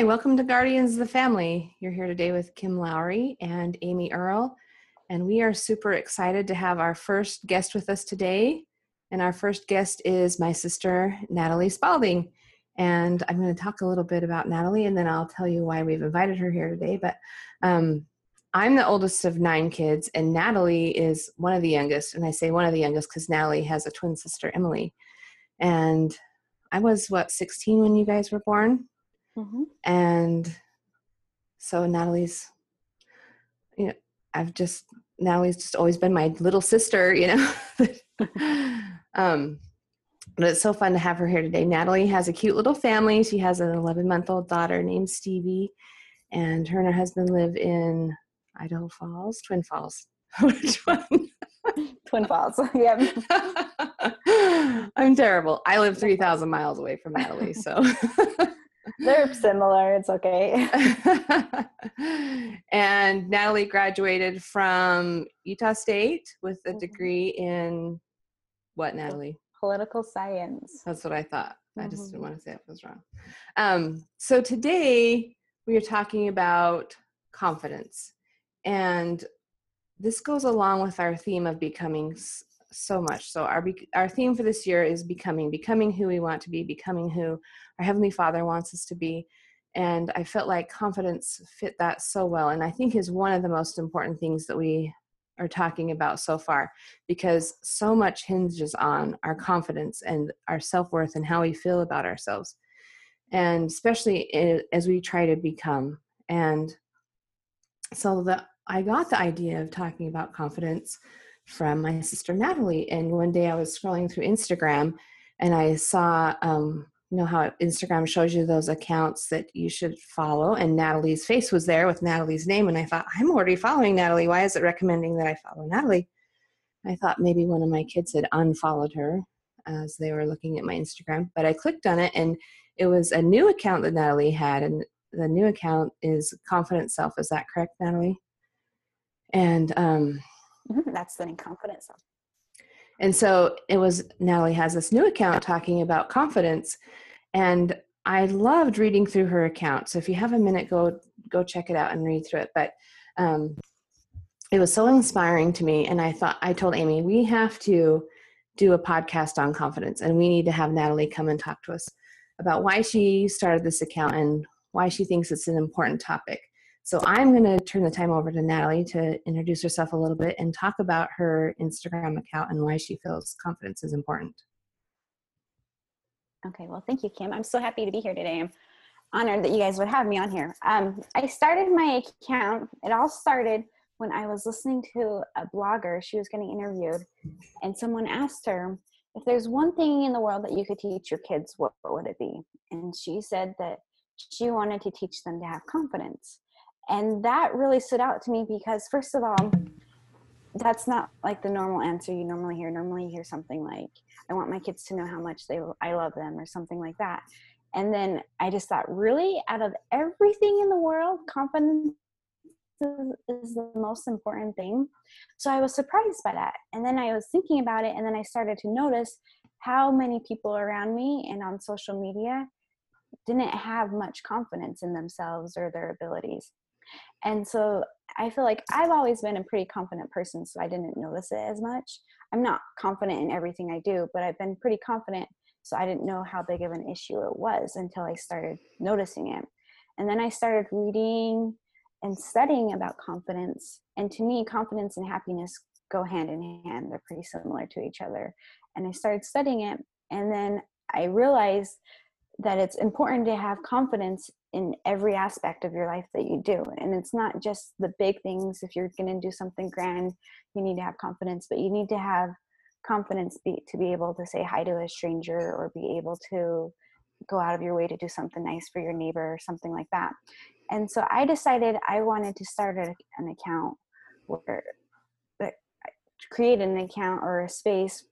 Hi, welcome to Guardians of the Family. You're here today with Kim Lowry and Amy Earle, and we are super excited to have our first guest with us today. And our first guest is my sister, Natalie Spaulding. And I'm going to talk a little bit about Natalie, and then I'll tell you why we've invited her here today. But um, I'm the oldest of nine kids, and Natalie is one of the youngest. And I say one of the youngest because Natalie has a twin sister, Emily. And I was, what, 16 when you guys were born? Mm-hmm. And so Natalie's, you know, I've just, Natalie's just always been my little sister, you know. um, but it's so fun to have her here today. Natalie has a cute little family. She has an 11 month old daughter named Stevie, and her and her husband live in Idaho Falls, Twin Falls. Which one? Twin Falls. yep. I'm terrible. I live 3,000 miles away from Natalie, so. They're similar. It's okay. and Natalie graduated from Utah State with a mm-hmm. degree in what, Natalie? Political science. That's what I thought. I just didn't mm-hmm. want to say it was wrong. Um, so today we are talking about confidence. And this goes along with our theme of becoming so much. So our our theme for this year is becoming, becoming who we want to be, becoming who our heavenly Father wants us to be. And I felt like confidence fit that so well, and I think is one of the most important things that we are talking about so far, because so much hinges on our confidence and our self worth and how we feel about ourselves, and especially as we try to become. And so the I got the idea of talking about confidence from my sister Natalie. And one day I was scrolling through Instagram and I saw, um, you know, how Instagram shows you those accounts that you should follow. And Natalie's face was there with Natalie's name. And I thought, I'm already following Natalie. Why is it recommending that I follow Natalie? I thought maybe one of my kids had unfollowed her as they were looking at my Instagram. But I clicked on it and it was a new account that Natalie had. And the new account is Confident Self. Is that correct, Natalie? And um, Mm-hmm. That's the confidence. And so it was Natalie has this new account talking about confidence. And I loved reading through her account. So if you have a minute, go go check it out and read through it. But um, it was so inspiring to me. And I thought I told Amy, we have to do a podcast on confidence and we need to have Natalie come and talk to us about why she started this account and why she thinks it's an important topic. So I'm going to turn the time over to Natalie to introduce herself a little bit and talk about her Instagram account and why she feels confidence is important. Okay, well, thank you, Kim. I'm so happy to be here today. I'm honored that you guys would have me on here. Um, I started my account, it all started when I was listening to a blogger. She was getting interviewed, and someone asked her, if there's one thing in the world that you could teach your kids, what, what would it be? And she said that she wanted to teach them to have confidence and that really stood out to me because first of all that's not like the normal answer you normally hear. Normally you hear something like i want my kids to know how much they i love them or something like that. And then i just thought really? Out of everything in the world confidence is the most important thing? So i was surprised by that. And then i was thinking about it and then i started to notice how many people around me and on social media didn't have much confidence in themselves or their abilities and so I feel like I've always been a pretty confident person, so I didn't notice it as much. I'm not confident in everything I do, but I've been pretty confident, so I didn't know how big of an issue it was until I started noticing it. And then I started reading and studying about confidence. And to me, confidence and happiness go hand in hand, they're pretty similar to each other. And I started studying it, and then I realized that it's important to have confidence in every aspect of your life that you do and it's not just the big things if you're going to do something grand you need to have confidence but you need to have confidence be, to be able to say hi to a stranger or be able to go out of your way to do something nice for your neighbor or something like that. And so i decided i wanted to start an account where create an account or a space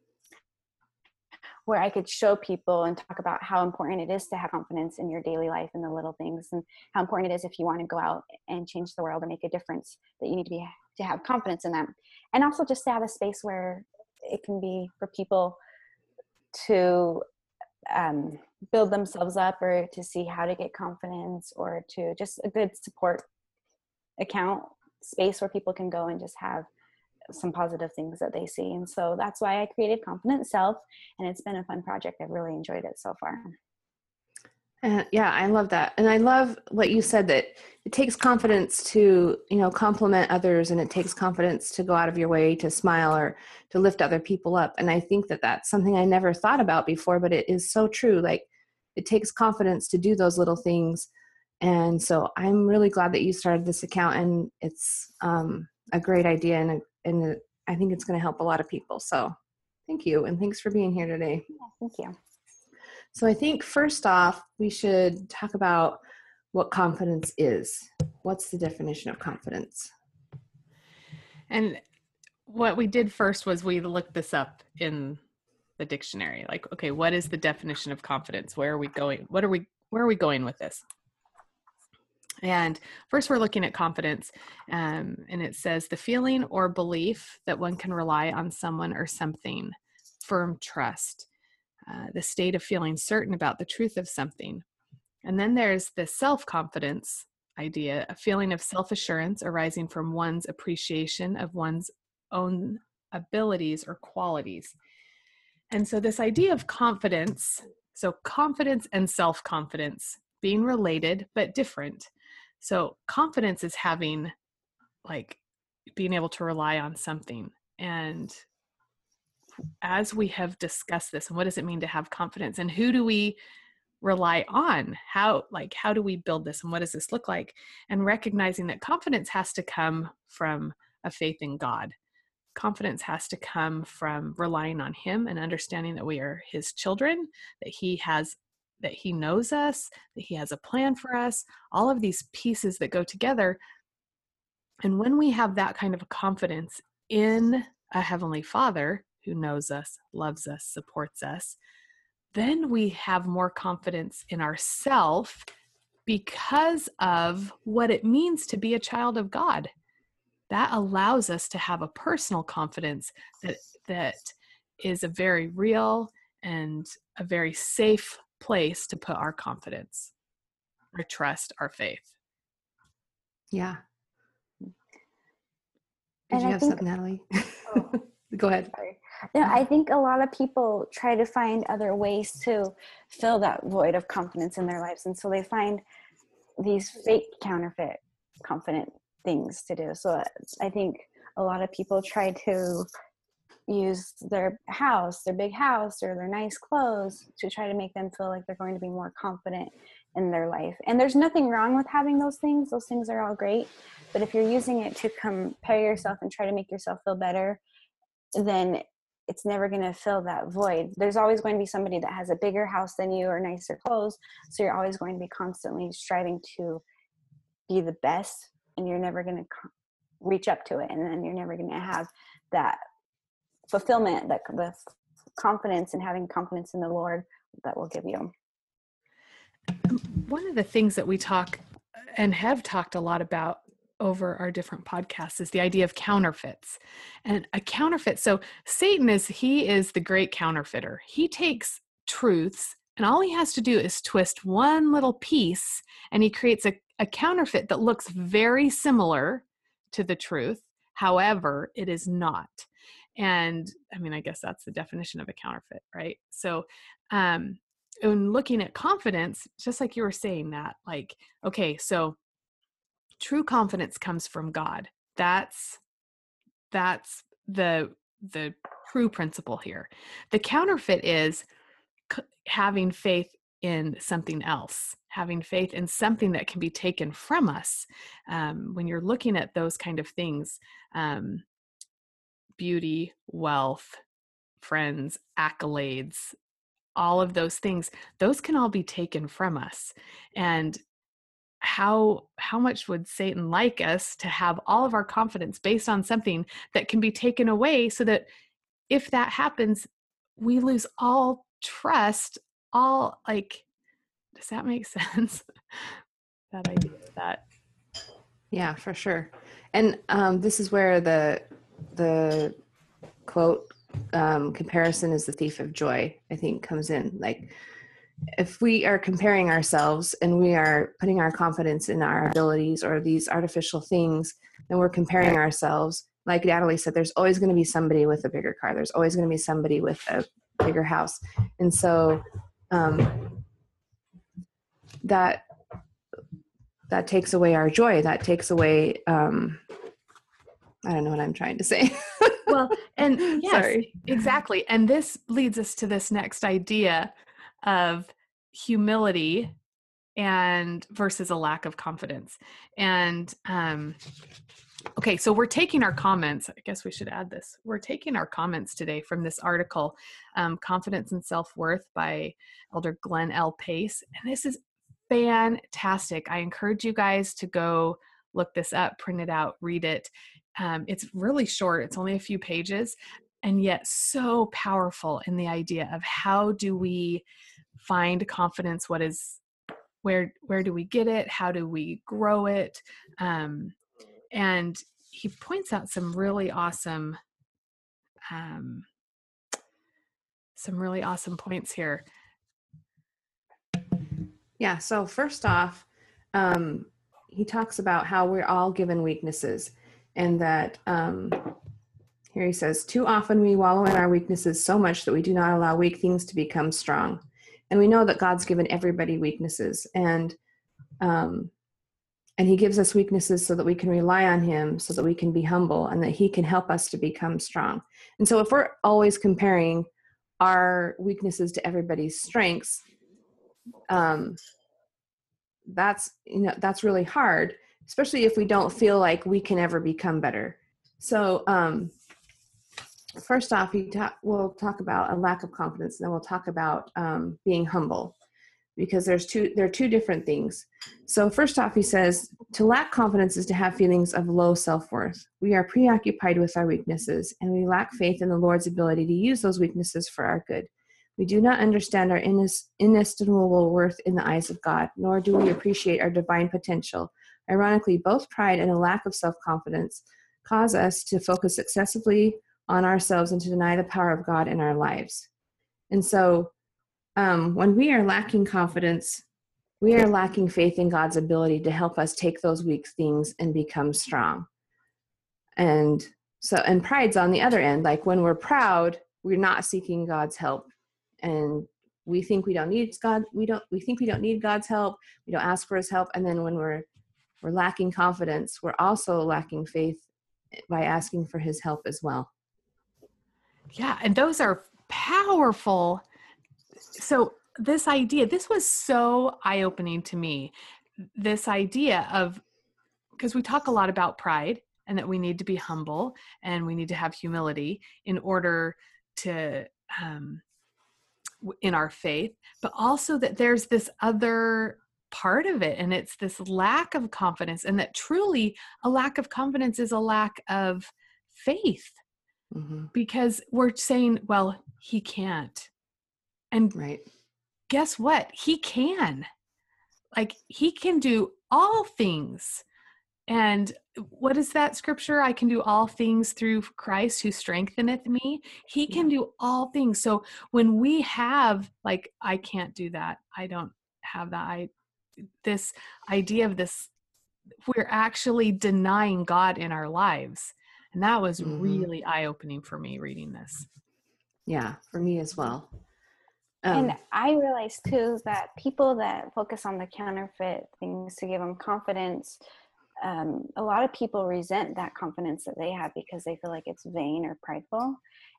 where I could show people and talk about how important it is to have confidence in your daily life and the little things and how important it is if you want to go out and change the world and make a difference that you need to be to have confidence in that. And also just to have a space where it can be for people to um, build themselves up or to see how to get confidence or to just a good support account space where people can go and just have some positive things that they see. And so that's why I created Confident Self, and it's been a fun project. I've really enjoyed it so far. Uh, yeah, I love that. And I love what you said that it takes confidence to, you know, compliment others and it takes confidence to go out of your way to smile or to lift other people up. And I think that that's something I never thought about before, but it is so true. Like it takes confidence to do those little things. And so I'm really glad that you started this account and it's um, a great idea and, a, and I think it's going to help a lot of people. So thank you. And thanks for being here today. Yeah, thank you. So I think first off, we should talk about what confidence is. What's the definition of confidence? And what we did first was we looked this up in the dictionary. Like, okay, what is the definition of confidence? Where are we going? What are we where are we going with this? And first, we're looking at confidence, um, and it says the feeling or belief that one can rely on someone or something, firm trust, uh, the state of feeling certain about the truth of something. And then there's the self confidence idea, a feeling of self assurance arising from one's appreciation of one's own abilities or qualities. And so, this idea of confidence so, confidence and self confidence being related but different. So, confidence is having like being able to rely on something and as we have discussed this and what does it mean to have confidence and who do we rely on? How like how do we build this and what does this look like? And recognizing that confidence has to come from a faith in god. Confidence has to come from relying on him and understanding that we are his children that he has that he knows us that he has a plan for us all of these pieces that go together and when we have that kind of confidence in a heavenly father who knows us, loves us, supports us, then we have more confidence in ourself because of what it means to be a child of God. That allows us to have a personal confidence that that is a very real and a very safe place to put our confidence, our trust, our faith. Yeah. Did and you I have think, something, Natalie? Oh, Go ahead. Sorry. Yeah, I think a lot of people try to find other ways to fill that void of confidence in their lives. And so they find these fake counterfeit confident things to do. So uh, I think a lot of people try to use their house, their big house, or their nice clothes to try to make them feel like they're going to be more confident in their life. And there's nothing wrong with having those things, those things are all great. But if you're using it to compare yourself and try to make yourself feel better, then it's never going to fill that void. There's always going to be somebody that has a bigger house than you or nicer clothes. So you're always going to be constantly striving to be the best and you're never going to reach up to it. And then you're never going to have that fulfillment, that the confidence and having confidence in the Lord that will give you. One of the things that we talk and have talked a lot about over our different podcasts is the idea of counterfeits and a counterfeit. So satan is he is the great counterfeiter. He takes truths and all he has to do is twist one little piece and he creates a, a counterfeit that looks very similar to the truth. However it is not and i mean i guess that's the definition of a counterfeit right? So um in looking at confidence just like you were saying that like okay so true confidence comes from god. That's that's the the true principle here. The counterfeit is c- having faith in something else having faith in something that can be taken from us um, when you're looking at those kind of things um, beauty wealth friends accolades all of those things those can all be taken from us. And how how much would satan like us to have all of our confidence based on something that can be taken away so that if that happens we lose all trust all like does that make sense? That idea that. Yeah for sure. And um, this is where the the quote um, comparison is the thief of joy i think comes in like if we are comparing ourselves and we are putting our confidence in our abilities or these artificial things, then we're comparing ourselves. Like Natalie said, there's always going to be somebody with a bigger car. There's always going to be somebody with a bigger house, and so um, that that takes away our joy. That takes away. Um, I don't know what I'm trying to say. well, and yes, Sorry. exactly. And this leads us to this next idea of humility and versus a lack of confidence. And um okay, so we're taking our comments. I guess we should add this. We're taking our comments today from this article, um, Confidence and Self-Worth by Elder Glenn L. Pace. And this is fantastic. I encourage you guys to go look this up, print it out, read it. Um, it's really short, it's only a few pages, and yet so powerful in the idea of how do we find confidence what is where where do we get it how do we grow it um, and he points out some really awesome um, some really awesome points here Yeah. So first off, um, he talks about how we're all given weaknesses, and that um, here he says, too often we wallow in our weaknesses so much that we do not allow weak things to become strong. And we know that God's given everybody weaknesses, and um, and He gives us weaknesses so that we can rely on Him, so that we can be humble, and that He can help us to become strong. And so, if we're always comparing our weaknesses to everybody's strengths, um, that's you know that's really hard especially if we don't feel like we can ever become better. So um, first off we ta- we'll talk about a lack of confidence and then we'll talk about um, being humble because there's two there are two different things. So first off he says to lack confidence is to have feelings of low self-worth. We are preoccupied with our weaknesses and we lack faith in the lord's ability to use those weaknesses for our good. We do not understand our inestimable worth in the eyes of God, nor do we appreciate our divine potential. Ironically, both pride and a lack of self confidence cause us to focus excessively on ourselves and to deny the power of God in our lives. And so, um, when we are lacking confidence, we are lacking faith in God's ability to help us take those weak things and become strong. And so, and pride's on the other end. Like when we're proud, we're not seeking God's help and we think we don't need god we don't we think we don't need god's help we don't ask for his help and then when we're we're lacking confidence we're also lacking faith by asking for his help as well. Yeah and those are powerful. So this idea this was so eye-opening to me. This idea of because we talk a lot about pride and that we need to be humble and we need to have humility in order to um, in our faith, but also that there's this other part of it and it's this lack of confidence and that truly a lack of confidence is a lack of faith mm-hmm. because we're saying well he can't and right guess what he can like he can do all things and what is that scripture? I can do all things through Christ who strengtheneth me. He can do all things. So when we have, like, I can't do that, I don't have that, I, this idea of this, we're actually denying God in our lives. And that was mm-hmm. really eye opening for me reading this. Yeah, for me as well. Um, and I realized too that people that focus on the counterfeit things to give them confidence, um, a lot of people resent that confidence that they have because they feel like it's vain or prideful.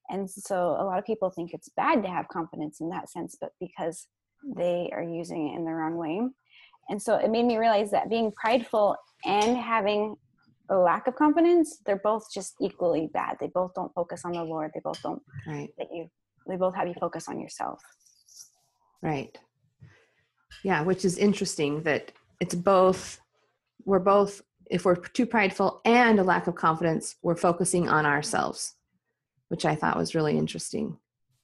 And so a lot of people think it's bad to have confidence in that sense, but because they are using it in the wrong way. And so it made me realize that being prideful and having a lack of confidence, they're both just equally bad. They both don't focus on the Lord. They both don't right. that you they both have you focus on yourself. Right. Yeah, which is interesting that it's both we're both if we're too prideful and a lack of confidence, we're focusing on ourselves, which I thought was really interesting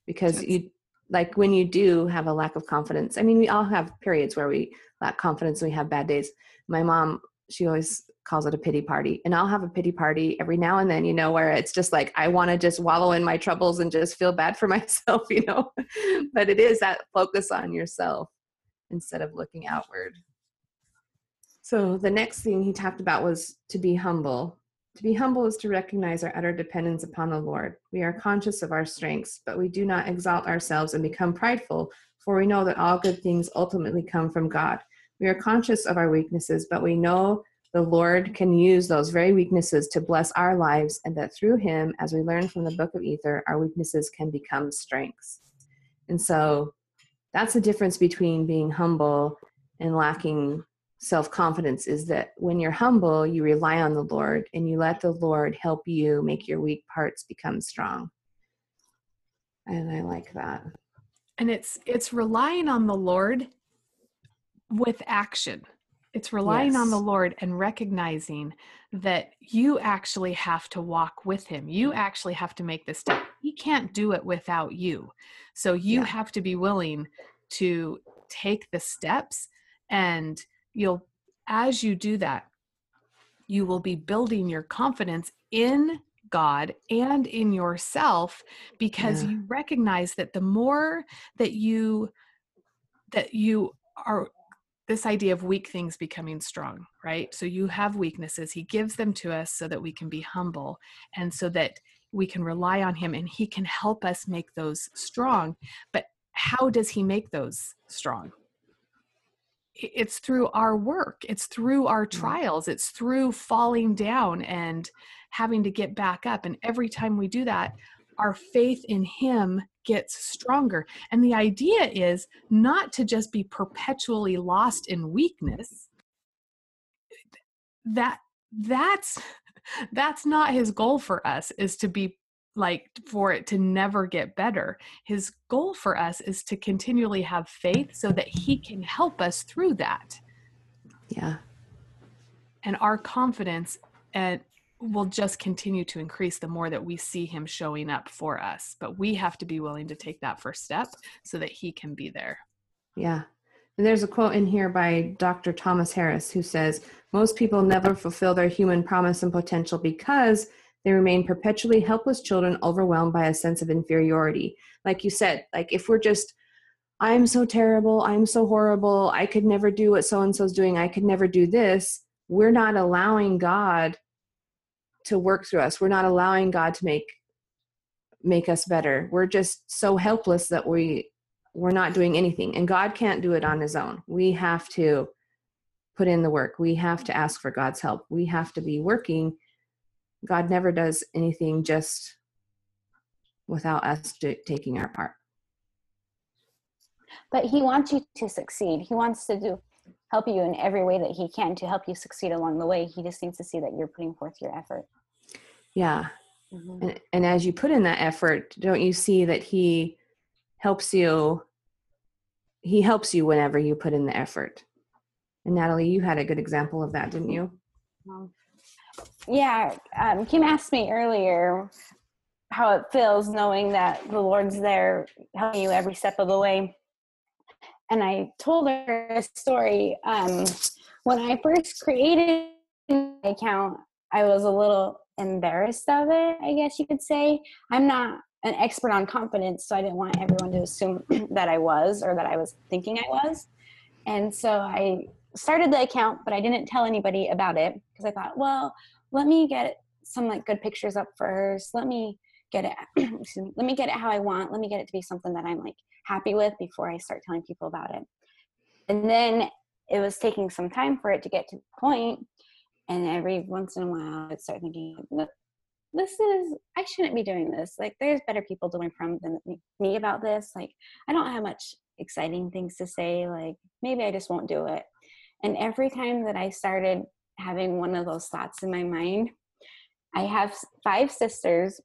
because you like when you do have a lack of confidence. I mean, we all have periods where we lack confidence, and we have bad days. My mom she always calls it a pity party and i'll have a pity party every now and then you know where it's just like i want to just wallow in my troubles and just feel bad for myself you know but it is that focus on yourself instead of looking outward so the next thing he talked about was to be humble to be humble is to recognize our utter dependence upon the lord we are conscious of our strengths but we do not exalt ourselves and become prideful for we know that all good things ultimately come from god we are conscious of our weaknesses but we know the Lord can use those very weaknesses to bless our lives, and that through Him, as we learn from the book of Ether, our weaknesses can become strengths. And so that's the difference between being humble and lacking self confidence is that when you're humble, you rely on the Lord and you let the Lord help you make your weak parts become strong. And I like that. And it's it's relying on the Lord with action it's relying yes. on the Lord and recognizing that you actually have to walk with Him. You actually have to make this step. He can't do it without you. So you yeah. have to be willing to take the steps, and you'll, as you do that, you will be building your confidence in God and in yourself because yeah. you recognize that the more that you that you are this idea of weak things becoming strong, right? So you have weaknesses. He gives them to us so that we can be humble and so that we can rely on Him and He can help us make those strong. But how does He make those strong? It's through our work, it's through our mm-hmm. trials, it's through falling down and having to get back up. And every time we do that, our faith in Him gets stronger. And the idea is not to just be perpetually lost in weakness. That that's that's not his goal for us is to be like for it to never get better. His goal for us is to continually have faith so that he can help us through that. Yeah. And our confidence and will just continue to increase the more that we see him showing up for us. But we have to be willing to take that first step so that he can be there. Yeah. And there's a quote in here by Dr. Thomas Harris who says, Most people never fulfill their human promise and potential because they remain perpetually helpless children overwhelmed by a sense of inferiority. Like you said, like if we're just, I'm so terrible, I'm so horrible, I could never do what so and so's doing, I could never do this, we're not allowing God to work through us. We're not allowing god to make make us better. We're just so helpless that we we're not doing anything. And god can't do it on his own. We have to put in the work. We have to ask for god's help. We have to be working god never does anything just without us do, taking our part but he wants you to succeed he wants to do help you in every way that he can to help you succeed along the way he just needs to see that you're putting forth your effort yeah. Mm-hmm. And, and as you put in that effort, don't you see that he helps you? He helps you whenever you put in the effort. And Natalie, you had a good example of that, didn't you? Yeah. Um, Kim asked me earlier how it feels knowing that the Lord's there helping you every step of the way. And I told her a story. Um, when I first created my account, I was a little embarrassed of it, I guess you could say. I'm not an expert on confidence, so I didn't want everyone to assume that I was or that I was thinking I was. And so I started the account, but I didn't tell anybody about it because I thought, well, let me get some like good pictures up first. Let me get it let me get it how I want. Let me get it to be something that I'm like happy with before I start telling people about it. And then it was taking some time for it to get to the point and every once in a while i'd start thinking this is i shouldn't be doing this like there's better people learn from than me about this like i don't have much exciting things to say like maybe i just won't do it and every time that i started having one of those thoughts in my mind. I have five sisters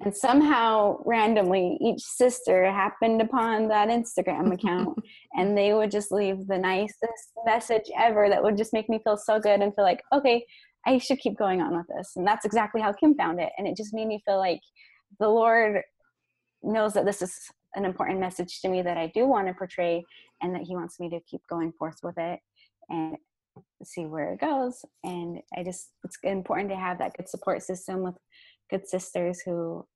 and somehow randomly each sister happened upon that instagram account and they would just leave the nicest message ever that would just make me feel so good and feel like okay i should keep going on with this. And that's exactly how kim found it and it just made me feel like the lord knows that this is an important message to me that i do want to portray and that he wants me to keep going forth with it. And see where it goes. And I just, it's important to have that good support system with good sisters who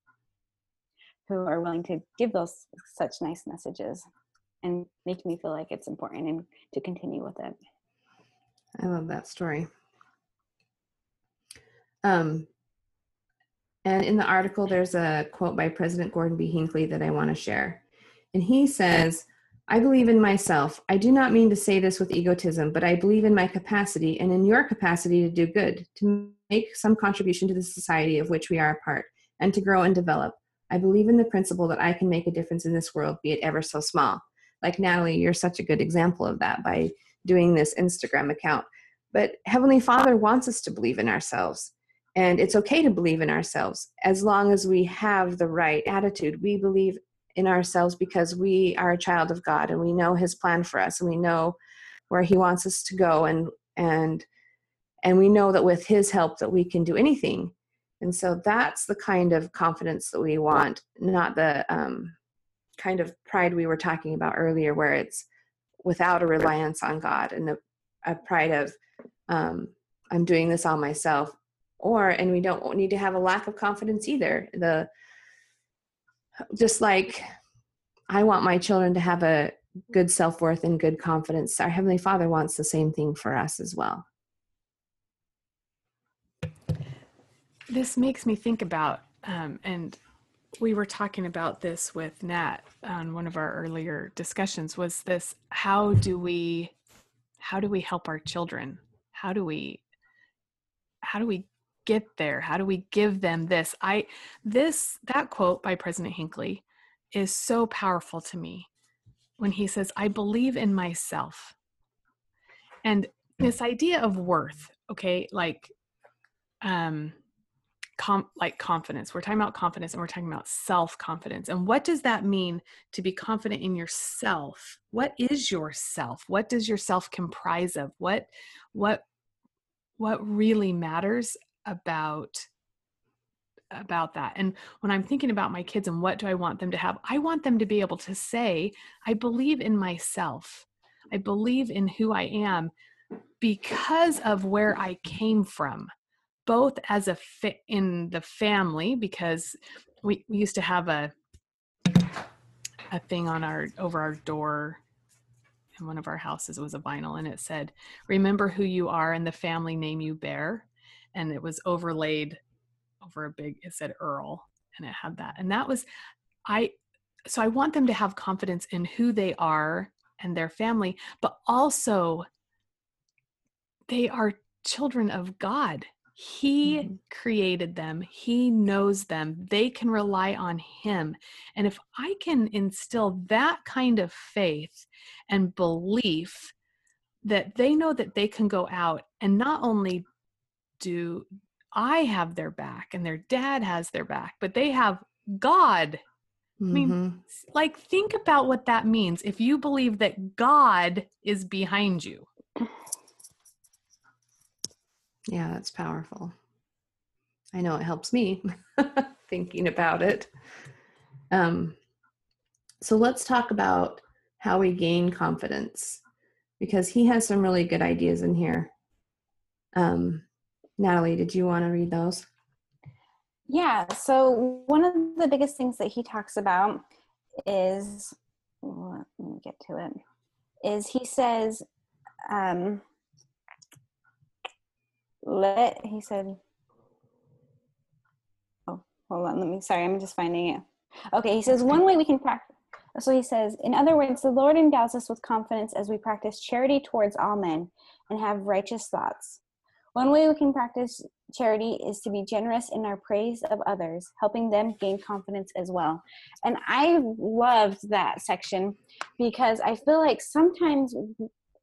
who are willing to give those such nice messages and make me feel like it's important and to continue with it. I love that story. Um, and in the article, there's a quote by President Gordon B. Hinckley that I want to share. And he says, I believe in myself. I do not mean to say this with egotism, but I believe in my capacity and in your capacity to do good, to make some contribution to the society of which we are a part, and to grow and develop. I believe in the principle that I can make a difference in this world, be it ever so small. Like Natalie, you're such a good example of that by doing this Instagram account. But Heavenly Father wants us to believe in ourselves. And it's okay to believe in ourselves as long as we have the right attitude. We believe in ourselves because we are a child of God and we know his plan for us and we know where he wants us to go and and and we know that with his help that we can do anything. And so that's the kind of confidence that we want, not the um, kind of pride we were talking about earlier, where it's without a reliance on God and the, a pride of um, I'm doing this all myself. Or and we don't need to have a lack of confidence either. The just like I want my children to have a good self worth and good confidence, our Heavenly Father wants the same thing for us as well. This makes me think about, um, and we were talking about this with Nat on one of our earlier discussions. Was this how do we, how do we help our children? How do we, how do we get there? How do we give them this? I this that quote by President Hinckley is so powerful to me when he says, "I believe in myself." And this idea of worth, okay, like um com- like confidence. We're talking about confidence and we're talking about self-confidence. And what does that mean to be confident in yourself? What is yourself? What does yourself comprise of? What what what really matters about about that. And when i'm thinking about my kids and what do i want them to have i want them to be able to say i believe in myself. I believe in who i am because of where i came from both as a fit in the family because we, we used to have a a thing on our over our door in one of our houses it was a vinyl and it said remember who you are and the family name you bear and it was overlaid over a big it said Earle and it had that and that was i so i want them to have confidence in who they are and their family but also they are children of god. He mm-hmm. created them. He knows them. They can rely on him. And if i can instill that kind of faith and belief that they know that they can go out and not only do I have their back and their dad has their back, but they have God. Mm-hmm. I mean, mm-hmm. like, think about what that means if you believe that God is behind you. Yeah, that's powerful. I know it helps me thinking about it. Um, so let's talk about how we gain confidence because he has some really good ideas in here. Um, Natalie, did you want to read those? Yeah, so one of the biggest things that he talks about is, let me get to it, is he says, um, let, he said, oh, hold on, let me, sorry, I'm just finding it. Okay, he says, one way we can practice, so he says, in other words, the Lord endows us with confidence as we practice charity towards all men and have righteous thoughts. One way we can practice charity is to be generous in our praise of others, helping them gain confidence as well. And I loved that section because I feel like sometimes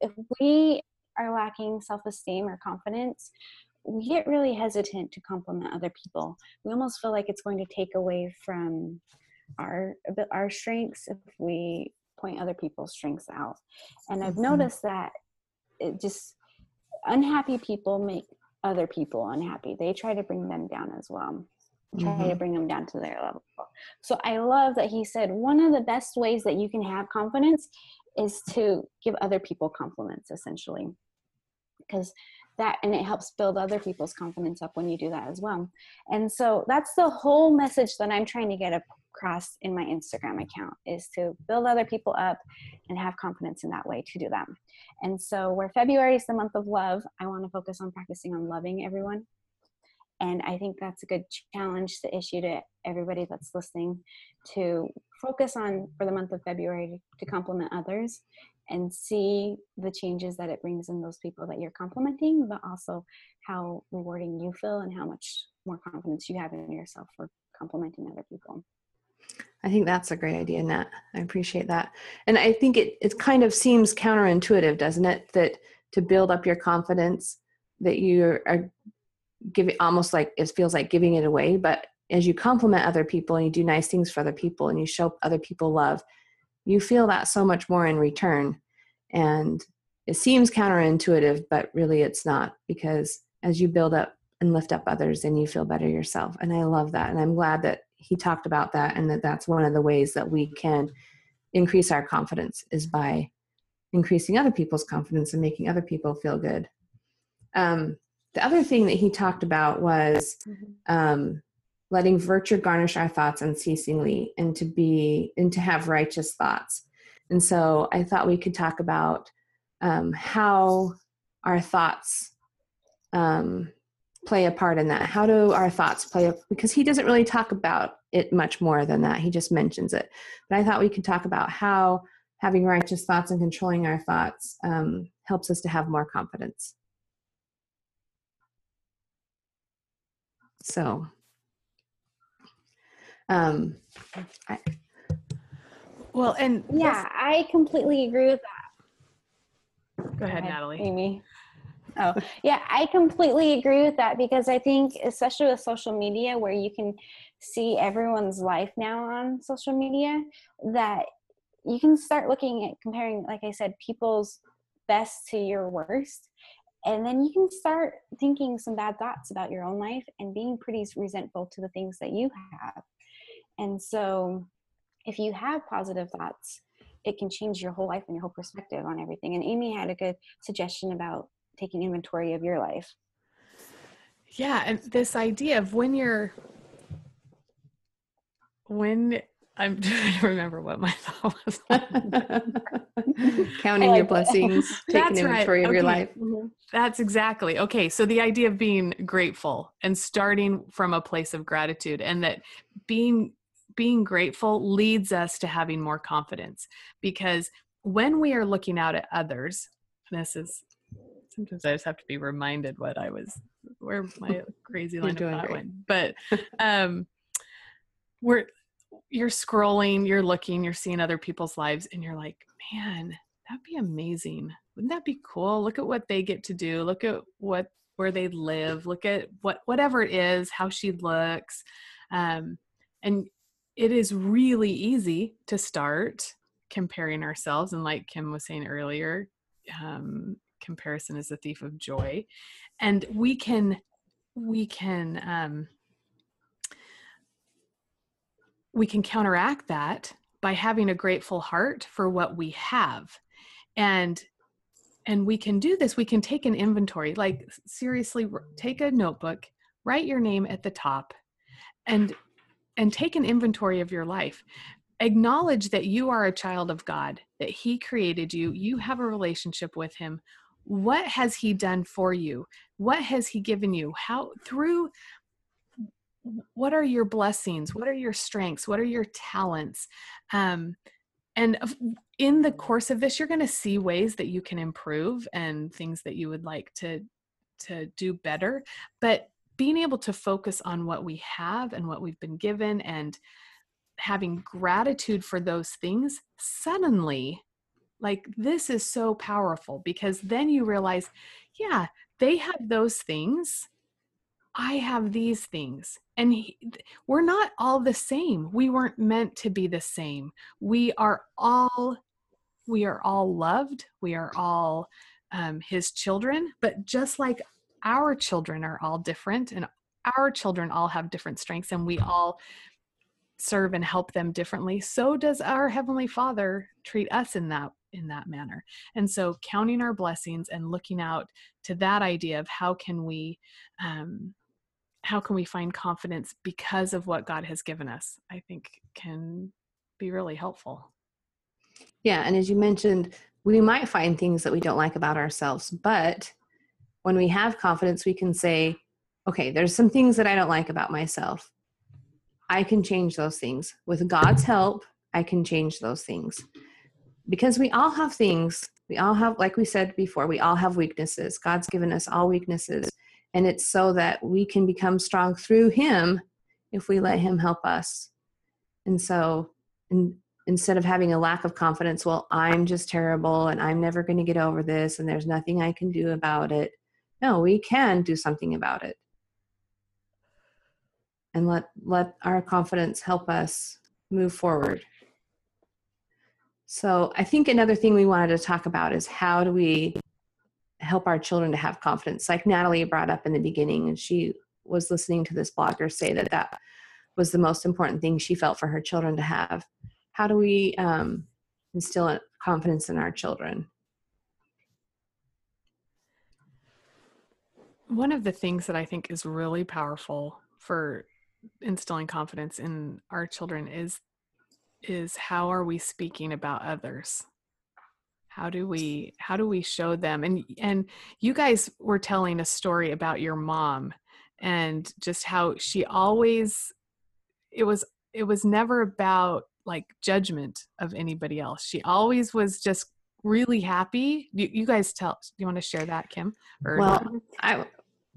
if we are lacking self esteem or confidence, we get really hesitant to compliment other people. We almost feel like it's going to take away from our our strengths if we point other people's strengths out. And I've mm-hmm. noticed that it just unhappy people make other people unhappy. They try to bring them down as well. Try mm-hmm. to bring them down to their level. So I love that he said one of the best ways that you can have confidence is to give other people compliments essentially. because that and it helps build other people's confidence up when you do that as well and so that's the whole message that i'm trying to get across in my instagram account is to build other people up and have confidence in that way to do that and so where february is the month of love i want to focus on practicing on loving everyone and I think that's a good challenge to issue to everybody that's listening to focus on for the month of February to compliment others and see the changes that it brings in those people that you're complimenting, but also how rewarding you feel and how much more confidence you have in yourself for complimenting other people. I think that's a great idea, Nat. I appreciate that. And I think it, it kind of seems counterintuitive, doesn't it? That to build up your confidence, that you are uh, giving almost like it feels like giving it away but as you compliment other people and you do nice things for other people and you show other people love you feel that so much more in return and it seems counterintuitive but really it's not because as you build up and lift up others then you feel better yourself and i love that and i'm glad that he talked about that and that that's one of the ways that we can increase our confidence is by increasing other people's confidence and making other people feel good um, the other thing that he talked about was mm-hmm. um, letting virtue garnish our thoughts unceasingly and to be and to have righteous thoughts and so i thought we could talk about um, how our thoughts um, play a part in that how do our thoughts play a because he doesn't really talk about it much more than that he just mentions it but i thought we could talk about how having righteous thoughts and controlling our thoughts um, helps us to have more confidence So, um, I, well, and yeah, I completely agree with that. Go ahead, Go ahead Natalie. Amy. Oh, yeah, I completely agree with that because I think, especially with social media, where you can see everyone's life now on social media, that you can start looking at comparing, like I said, people's best to your worst. And then you can start thinking some bad thoughts about your own life and being pretty resentful to the things that you have. And so if you have positive thoughts it can change your whole life and your whole perspective on everything. And amy had a good suggestion about taking inventory of your life yeah and this idea of when you're when I'm trying to remember what my thought was. Counting your blessings, taking inventory right. of okay. your life. Mm-hmm. That's exactly. Okay. So the idea of being grateful and starting from a place of gratitude and that being being grateful leads us to having more confidence because when we are looking out at others, this is sometimes I just have to be reminded what I was where my crazy line of thought went. But um we're you're scrolling, you're looking, you're seeing other people's lives, and you're like, man, that'd be amazing. Wouldn't that be cool? Look at what they get to do. Look at what where they live. Look at what whatever it is, how she looks. Um, and it is really easy to start comparing ourselves. And like Kim was saying earlier, um, comparison is the thief of joy. And we can we can um, we can counteract that by having a grateful heart for what we have. And and we can do this. We can take an inventory like seriously take a notebook write your name at the top and and take an inventory of your life. Acknowledge that you are a child of god that he created you. You have a relationship with him what has he done for you? What has he given you? How through what are your blessings? What are your strengths? What are your talents? Um, and in the course of this you're going to see ways that you can improve and things that you would like to to do better. But being able to focus on what we have and what we've been given and having gratitude for those things suddenly like this is so powerful because then you realize yeah they have those things I have these things. And he, we're not all the same. We weren't meant to be the same. We are all we are all loved. We are all um, his children, but just like our children are all different and our children all have different strengths and we all serve and help them differently so does our heavenly father treat us in that in that manner. And so counting our blessings and looking out to that idea of how can we um, how can we find confidence because of what god has given us i think can be really helpful. Yeah and as you mentioned we might find things that we don't like about ourselves but when we have confidence we can say okay there's some things that i don't like about myself. I can change those things. With god's help i can change those things because we all have things. We all have like we said before we all have weaknesses. God's given us all weaknesses. And it's so that we can become strong through him if we let him help us. And so in, instead of having a lack of confidence well i'm just terrible and i'm never going to get over this and there's nothing i can do about it. No we can do something about it. And let let our confidence help us move forward so I think another thing we wanted to talk about is how do we help our children to have confidence? Like Natalie brought up in the beginning, and she was listening to this blogger say that that was the most important thing she felt for her children to have. How do we um, instill confidence in our children? One of the things that I think is really powerful for instilling confidence in our children is is how are we speaking about others? How do we how do we show them? And and you guys were telling a story about your mom and just how she always it was it was never about like judgment of anybody else. She always was just really happy. You, you guys tell you want to share that kim or well i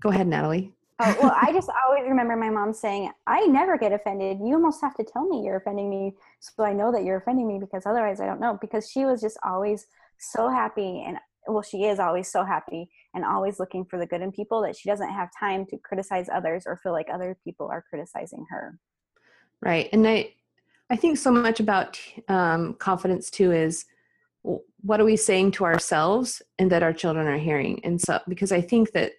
go ahead natalie oh, well, I just always remember my mom saying, I never get offended. You almost have to tell me you're offending me so I know that you're offending me because otherwise I don't know. Because she was just always so happy and well, she is always so happy and always looking for the good in people that she doesn't have time to criticize others or feel like other people are criticizing her. Right. And I, I think so much about um, confidence too is what are we saying to ourselves and that our children are hearing? And so, because I think that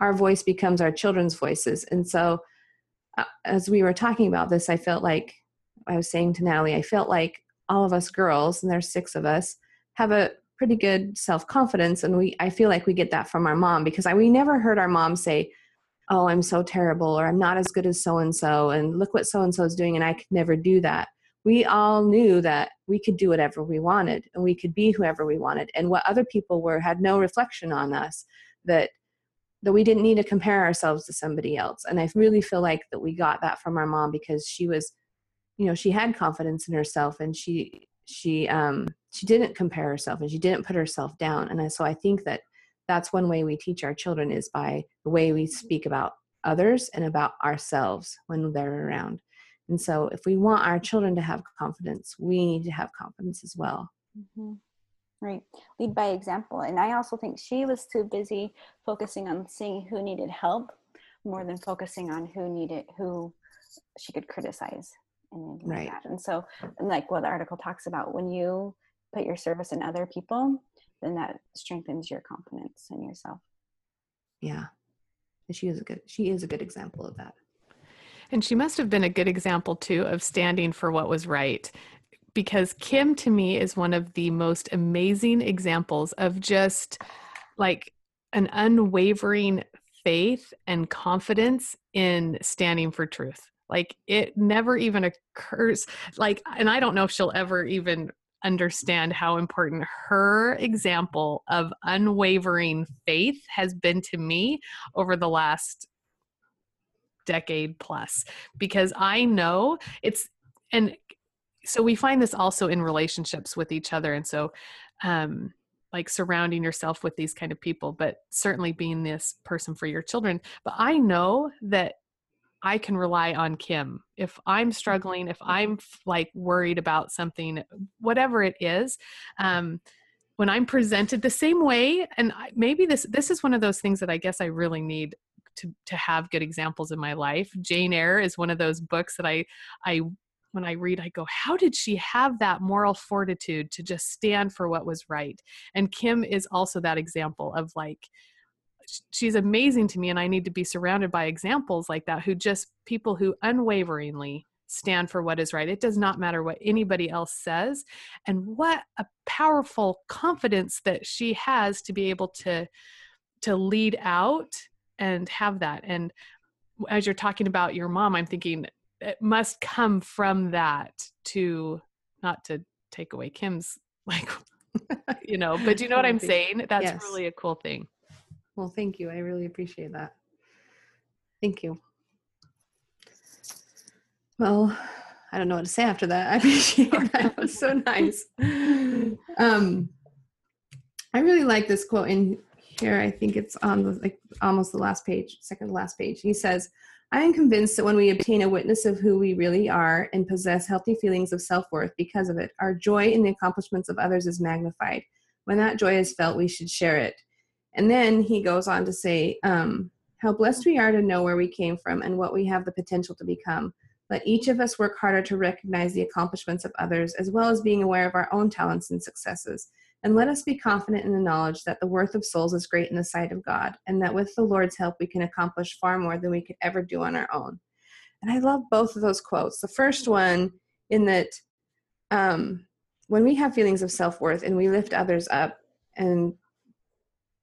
our voice becomes our children's voices. And so, uh, as we were talking about this, I felt like I was saying to Natalie, I felt like all of us girls, and there's six of us, have a pretty good self confidence, and we I feel like we get that from our mom because I, we never heard our mom say, "Oh, I'm so terrible," or "I'm not as good as so and so," and look what so and so is doing, and I could never do that. We all knew that we could do whatever we wanted, and we could be whoever we wanted, and what other people were had no reflection on us. That that we didn't need to compare ourselves to somebody else. And i really feel like that we got that from our mom because she was you know she had confidence in herself and she she um she didn't compare herself and she didn't put herself down. And so i think that that's one way we teach our children is by the way we speak about others and about ourselves when they're around. And so if we want our children to have confidence we need to have confidence as well. Mm-hmm right lead by example. And i also think she was too busy focusing on seeing who needed help more than focusing on who needed who she could criticize and right. like and so like what the article talks about when you put your service in other people then that strengthens your confidence in yourself. Yeah. And she is a good she is a good example of that. And she must have been a good example too of standing for what was right because Kim to me is one of the most amazing examples of just like an unwavering faith and confidence in standing for truth. Like it never even occurs like and I don't know if she'll ever even understand how important her example of unwavering faith has been to me over the last decade plus because I know it's and so we find this also in relationships with each other and so um like surrounding yourself with these kind of people but certainly being this person for your children but i know that i can rely on kim. If i'm struggling if i'm like worried about something whatever it is um when i'm presented the same way and maybe this this is one of those things that i guess i really need to to have good examples in my life. Jane eyre is one of those books that i i when I read, I go, how did she have that moral fortitude to just stand for what was right? And Kim is also that example of like, she's amazing to me, and I need to be surrounded by examples like that who just people who unwaveringly stand for what is right. It does not matter what anybody else says. And what a powerful confidence that she has to be able to to lead out and have that. And as you're talking about your mom, I'm thinking it must come from that to not to take away Kim's like you know, but do you know what I'm saying? That's yes. really a cool thing. Well, thank you. I really appreciate that. Thank you. Well, I don't know what to say after that. I appreciate that. It was so nice. Um, I really like this quote in here. I think it's on the like almost the last page, second to last page. He says, I am convinced that when we obtain a witness of who we really are and possess healthy feelings of self worth because of it, our joy in the accomplishments of others is magnified. When that joy is felt, we should share it. And then he goes on to say, um, How blessed we are to know where we came from and what we have the potential to become. Let each of us work harder to recognize the accomplishments of others as well as being aware of our own talents and successes. And let us be confident in the knowledge that the worth of souls is great in the sight of God, and that with the Lord's help, we can accomplish far more than we could ever do on our own. And I love both of those quotes. The first one, in that um, when we have feelings of self worth and we lift others up, and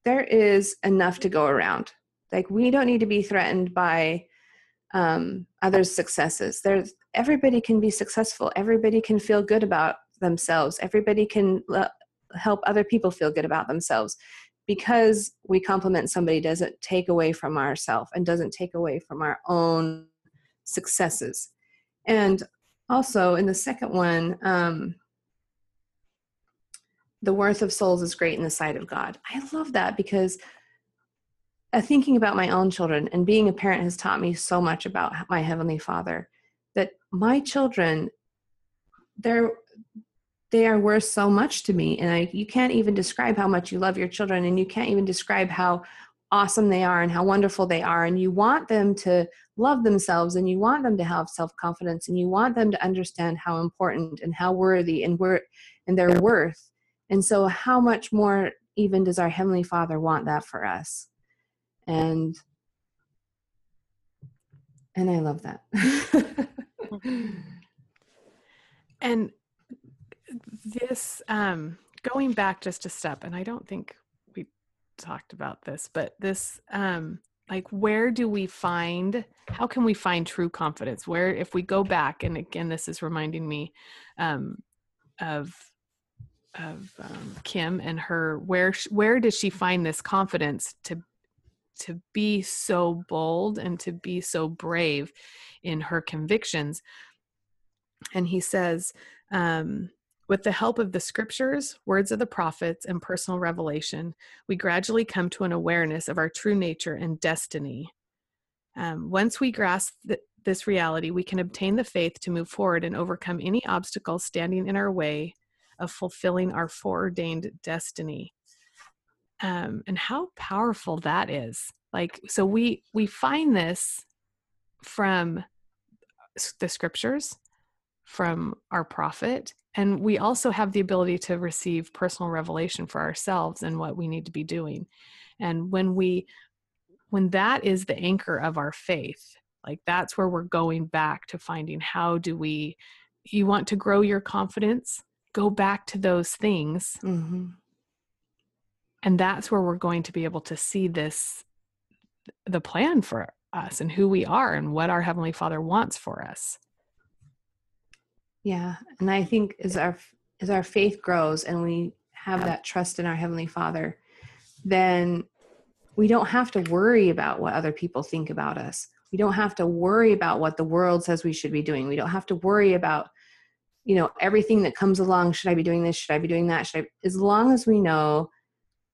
there is enough to go around. Like, we don't need to be threatened by um, others' successes. There's everybody can be successful. Everybody can feel good about themselves. Everybody can help other people feel good about themselves. Because we compliment somebody doesn't take away from ourself and doesn't take away from our own successes. And also in the second one um, the worth of souls is great in the sight of god. I love that because uh, thinking about my own children and being a parent has taught me so much about my heavenly father that my children they're they are worth so much to me and I, you can't even describe how much you love your children and you can't even describe how awesome they are and how wonderful they are and you want them to love themselves and you want them to have self-confidence and you want them to understand how important and how worthy and worth and their worth. And so how much more even does our heavenly father want that for us? And and i love that. Mm-hmm. And this um going back just a step and i don't think we talked about this but this um like where do we find how can we find true confidence? Where if we go back and again this is reminding me um of of um, kim and her where where does she find this confidence to to be so bold and to be so brave in her convictions? And he says um with the help of the scriptures, words of the prophets, and personal revelation, we gradually come to an awareness of our true nature and destiny. Um, once we grasp th- this reality, we can obtain the faith to move forward and overcome any obstacles standing in our way of fulfilling our foreordained destiny. Um, and how powerful that is! Like, so we we find this from the scriptures, from our prophet, and we also have the ability to receive personal revelation for ourselves and what we need to be doing. And when we when that is the anchor of our faith like that's where we're going back to finding how do we you want to grow your confidence? Go back to those things. Mm-hmm. and that's where we're going to be able to see this the plan for us and who we are and what our heavenly father wants for us yeah, and I think as our as our faith grows and we have that trust in our heavenly Father, then we don't have to worry about what other people think about us. We don't have to worry about what the world says we should be doing. We don't have to worry about you know everything that comes along should i be doing this should i be doing that should i as long as we know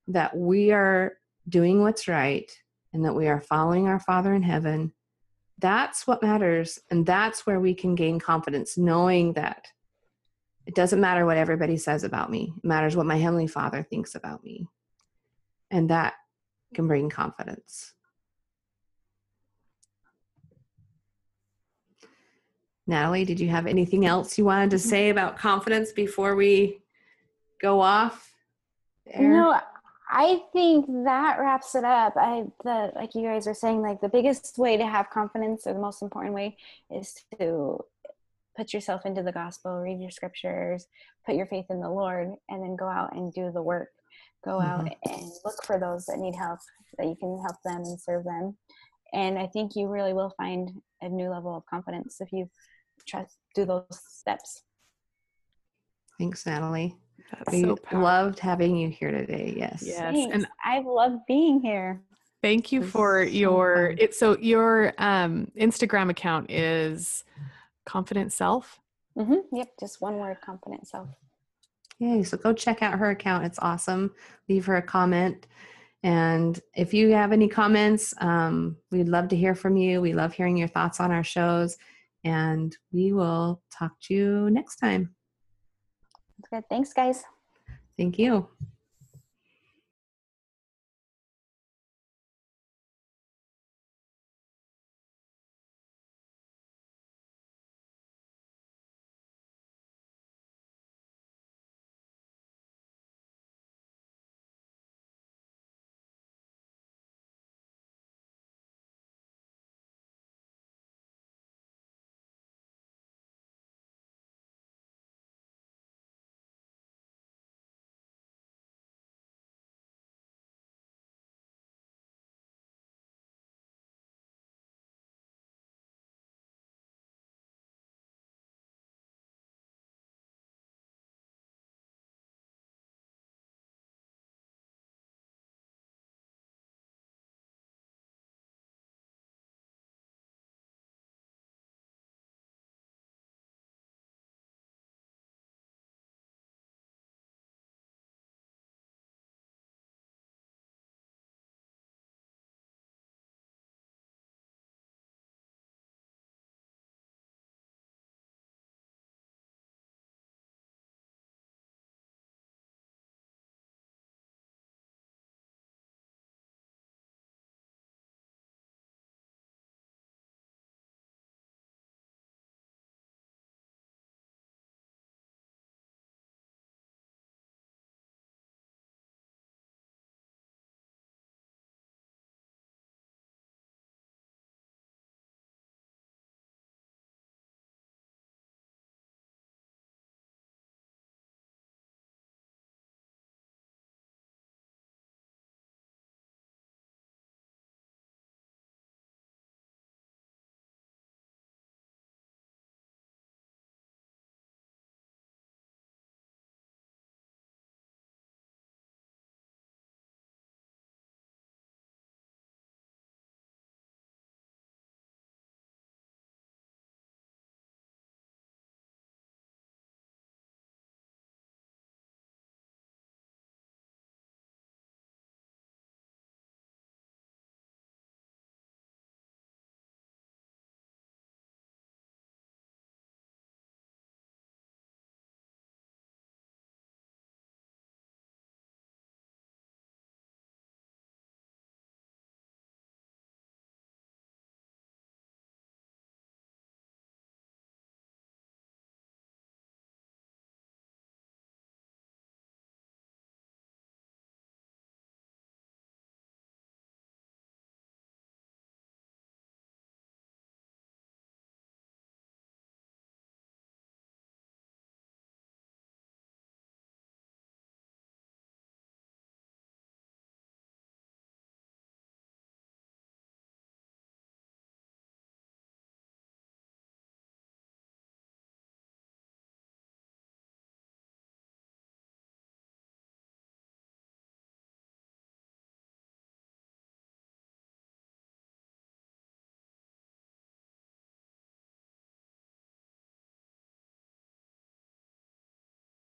that we are doing what's right and that we are following our father in heaven that's what matters. And that's where we can gain confidence, knowing that it doesn't matter what everybody says about me, it matters what my Heavenly Father thinks about me. And that can bring confidence. Natalie, did you have anything else you wanted to say about confidence before we go off? There? No, I think that wraps it up. I the like you guys are saying, like the biggest way to have confidence or the most important way is to put yourself into the gospel, read your scriptures, put your faith in the Lord, and then go out and do the work. Go out mm-hmm. and look for those that need help, that you can help them and serve them. And I think you really will find a new level of confidence if you trust do those steps. Thanks, Natalie. That's We so powerful. loved having you here today. Yes. Yes, Thanks. and I love being here. thank you This for so your fun. it. So your um, Instagram account is confident self. Mm-hmm. Yep, just one word, confident self. Yay. So go check out her account. It's awesome. Leave her a comment. And if you have any comments, um, we'd love to hear from you. We love hearing your thoughts on our shows. And we will talk to you next time. Good. Thanks, guys. Thank you.